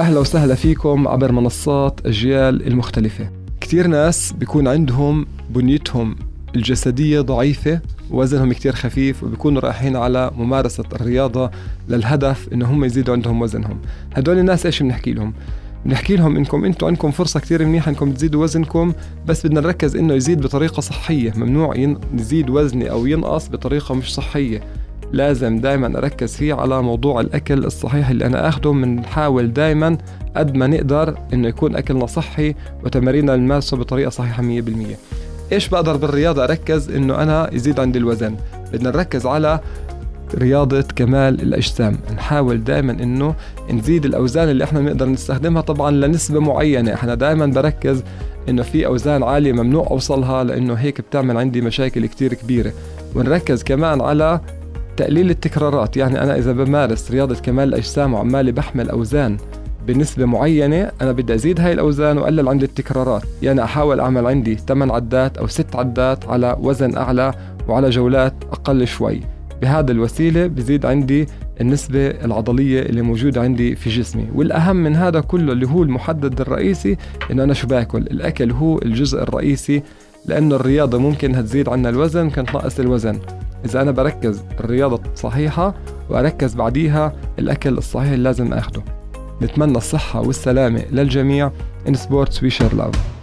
أهلا وسهلا فيكم عبر منصات أجيال المختلفة. كتير ناس بيكون عندهم بنيتهم الجسدية ضعيفة وزنهم كتير خفيف وبيكونوا رايحين على ممارسة الرياضة للهدف إنه هم يزيدوا عندهم وزنهم. هدول الناس إيش بنحكي لهم؟ بنحكي لهم انكم أنتم عندكم فرصة كثير منيحة إنكم تزيدوا وزنكم بس بدنا نركز إنه يزيد بطريقة صحية. ممنوع يزيد وزني أو ينقص بطريقة مش صحية. لازم دائما أركز فيه على موضوع الأكل الصحيح اللي أنا آخده بنحاول دائما قد ما نقدر إنه يكون أكلنا صحي وتماريننا نمارسه بطريقة صحيحة 100% إيش بقدر بالرياضة أركز؟ إنه أنا يزيد عندي الوزن. بدنا نركز على رياضة كمال الأجسام. نحاول دائما إنه نزيد الأوزان اللي إحنا بنقدر نستخدمها طبعا لنسبة معينة. إحنا دائما بركز إنه في أوزان عالية ممنوع أوصلها لأنه هيك بتعمل عندي مشاكل كتير كبيرة. ونركز كمان على تقليل التكرارات. يعني أنا إذا بمارس رياضة كمال الأجسام وعمالي بحمل أوزان بنسبة معينة أنا بدي أزيد هاي الأوزان وأقلل عندي التكرارات. يعني أحاول أعمل عندي 8 عدات أو 6 عدات على وزن أعلى وعلى جولات أقل شوي. بهذا الوسيلة بزيد عندي النسبة العضلية اللي موجودة عندي في جسمي. والأهم من هذا كله اللي هو المحدد الرئيسي إنه أنا شو باكل؟ الأكل هو الجزء الرئيسي لأنه الرياضة ممكن هتزيد عنا الوزن ممكن تنقص الوزن. إذا أنا بركز الرياضة صحيحة وأركز بعديها الأكل الصحيح اللي لازم أخده. نتمنى الصحة والسلامة للجميع in sports we share love.